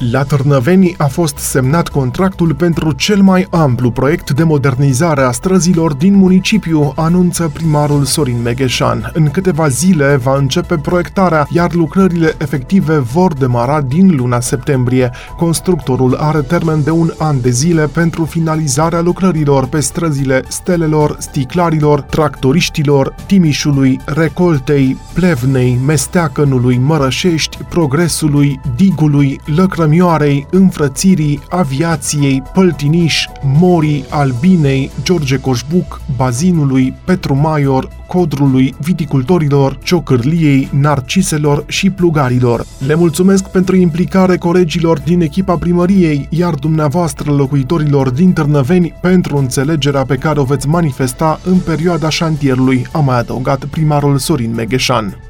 la Târnăveni a fost semnat contractul pentru cel mai amplu proiect de modernizare a străzilor din municipiu, anunță primarul Sorin Megheșan. În câteva zile va începe proiectarea, iar lucrările efective vor demara din luna septembrie. Constructorul are termen de un an de zile pentru finalizarea lucrărilor pe străzile Stelelor, Sticlarilor, Tractoriștilor, Timișului, Recoltei, Plevnei, Mesteacănului, Mărășești, Progresului, Digului, Lăcrămii Cămioarei, Înfrățirii, Aviației, Păltiniș, Morii, Albinei, George Coșbuc, Bazinului, Petru Maior, Codrului, Viticultorilor, Ciocârliei, Narciselor și Plugarilor. Le mulțumesc pentru implicare colegilor din echipa primăriei, iar dumneavoastră locuitorilor din Târnăveni pentru înțelegerea pe care o veți manifesta în perioada șantierului, a mai adăugat primarul Sorin Megheșan.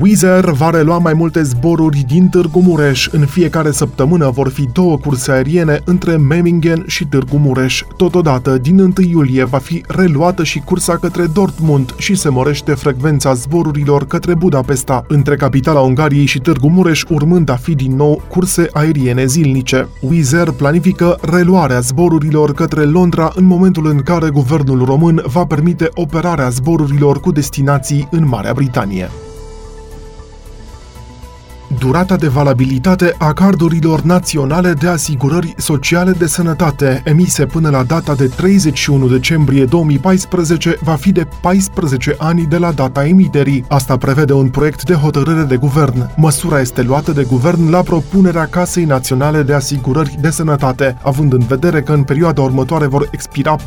Wizz Air va relua mai multe zboruri din Târgu Mureș. În fiecare săptămână vor fi două curse aeriene între Memmingen și Târgu Mureș. Totodată, din 1 iulie va fi reluată și cursa către Dortmund și se mărește frecvența zborurilor către Budapesta, între capitala Ungariei și Târgu Mureș, urmând a fi din nou curse aeriene zilnice. Wizz Air planifică reluarea zborurilor către Londra în momentul în care guvernul român va permite operarea zborurilor cu destinații în Marea Britanie durata de valabilitate a cardurilor naționale de asigurări sociale de sănătate emise până la data de 31 decembrie 2014 va fi de 14 ani de la data emiterii. Asta prevede un proiect de hotărâre de guvern. Măsura este luată de guvern la propunerea Casei Naționale de Asigurări de Sănătate, având în vedere că în perioada următoare vor expira 14,2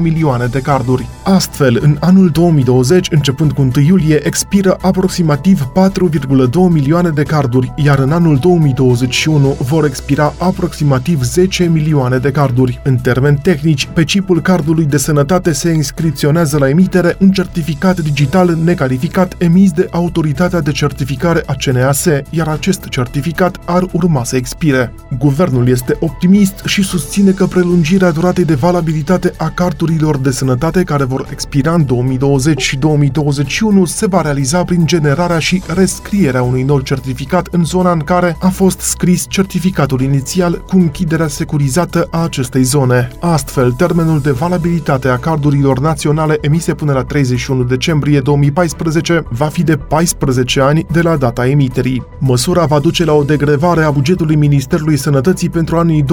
milioane de carduri. Astfel, în anul 2020, începând cu 1 iulie, expiră aproximativ 4,2 2 milioane de carduri, iar în anul 2021 vor expira aproximativ 10 milioane de carduri. În termeni tehnici, pe chipul cardului de sănătate se inscripționează la emitere un certificat digital necalificat emis de Autoritatea de Certificare a CNAS, iar acest certificat ar urma să expire. Guvernul este optimist și susține că prelungirea duratei de valabilitate a cardurilor de sănătate care vor expira în 2020 și 2021 se va realiza prin generarea și rescrierea unui nou certificat în zona în care a fost scris certificatul inițial cu închiderea securizată a acestei zone. Astfel, termenul de valabilitate a cardurilor naționale emise până la 31 decembrie 2014 va fi de 14 ani de la data emiterii. Măsura va duce la o degrevare a bugetului Ministerului Sănătății pentru anii 2020-2021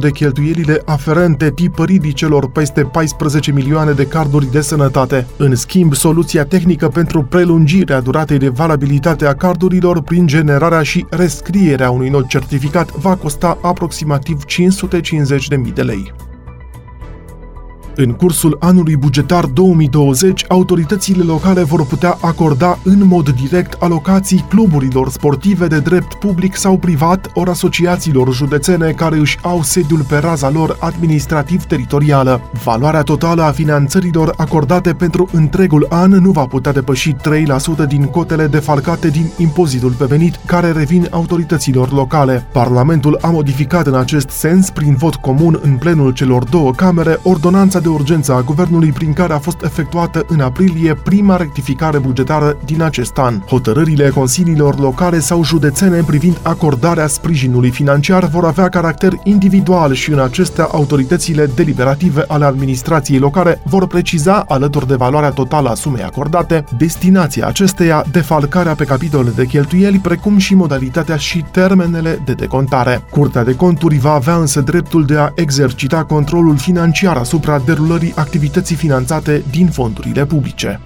de cheltuielile aferente tipăririi celor peste 14 milioane de carduri de sănătate. În schimb, soluția tehnică pentru prelungirea duratei de valabilitate a cardurilor prin generarea și rescrierea unui nou certificat va costa aproximativ 550.000 de lei. În cursul anului bugetar 2020, autoritățile locale vor putea acorda în mod direct alocații cluburilor sportive de drept public sau privat ori asociațiilor județene care își au sediul pe raza lor administrativ-teritorială. Valoarea totală a finanțărilor acordate pentru întregul an nu va putea depăși 3% din cotele defalcate din impozitul pe venit care revin autorităților locale. Parlamentul a modificat în acest sens, prin vot comun în plenul celor două camere, ordonanța de urgență a guvernului prin care a fost efectuată în aprilie prima rectificare bugetară din acest an. Hotărârile consiliilor locale sau județene privind acordarea sprijinului financiar vor avea caracter individual și în acestea autoritățile deliberative ale administrației locale vor preciza, alături de valoarea totală a sumei acordate, destinația acesteia, defalcarea pe capitole de cheltuieli, precum și modalitatea și termenele de decontare. Curtea de conturi va avea însă dreptul de a exercita controlul financiar asupra derulării activității finanțate din fondurile publice.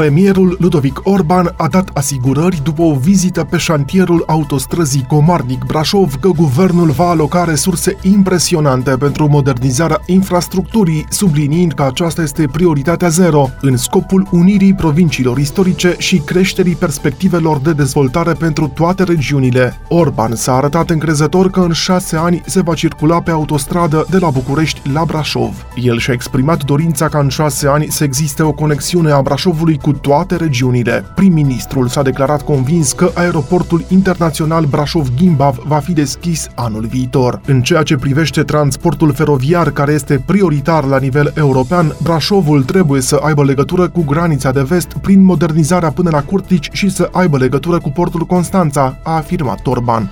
Premierul Ludovic Orban a dat asigurări după o vizită pe șantierul autostrăzii Comarnic-Brașov că guvernul va aloca resurse impresionante pentru modernizarea infrastructurii, subliniind că aceasta este prioritatea zero, în scopul unirii provinciilor istorice și creșterii perspectivelor de dezvoltare pentru toate regiunile. Orban s-a arătat încrezător că în șase ani se va circula pe autostradă de la București la Brașov. El și-a exprimat dorința ca în șase ani să existe o conexiune a Brașovului cu cu toate regiunile. Prim-ministrul s-a declarat convins că aeroportul internațional Brașov-Gimbav va fi deschis anul viitor. În ceea ce privește transportul feroviar care este prioritar la nivel european, Brașovul trebuie să aibă legătură cu granița de vest prin modernizarea până la Curtici și să aibă legătură cu portul Constanța, a afirmat Torban.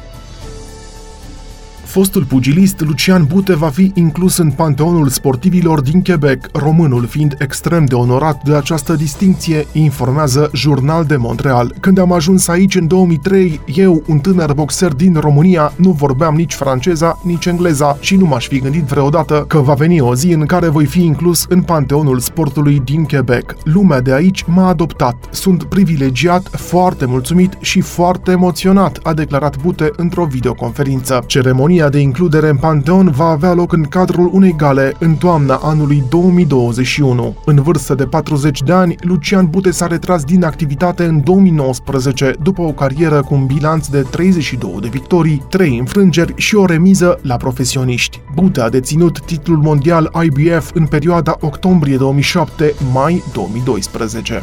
Fostul pugilist Lucian Bute va fi inclus în panteonul sportivilor din Quebec, românul fiind extrem de onorat de această distinție, informează Jurnal de Montreal. Când am ajuns aici în 2003, eu, un tânăr boxer din România, nu vorbeam nici franceza, nici engleza și nu m-aș fi gândit vreodată că va veni o zi în care voi fi inclus în panteonul sportului din Quebec. Lumea de aici m-a adoptat. Sunt privilegiat, foarte mulțumit și foarte emoționat, a declarat Bute într-o videoconferință. Ceremonia Ceremonia de includere în Panteon va avea loc în cadrul unei gale în toamna anului 2021. În vârstă de 40 de ani, Lucian Bute s-a retras din activitate în 2019 după o carieră cu un bilanț de 32 de victorii, 3 înfrângeri și o remiză la profesioniști. Bute a deținut titlul mondial IBF în perioada octombrie 2007-mai 2012.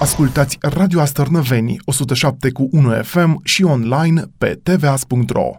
Ascultați Radio Astărnăveni 107 cu 1 FM și online pe tvas.ro.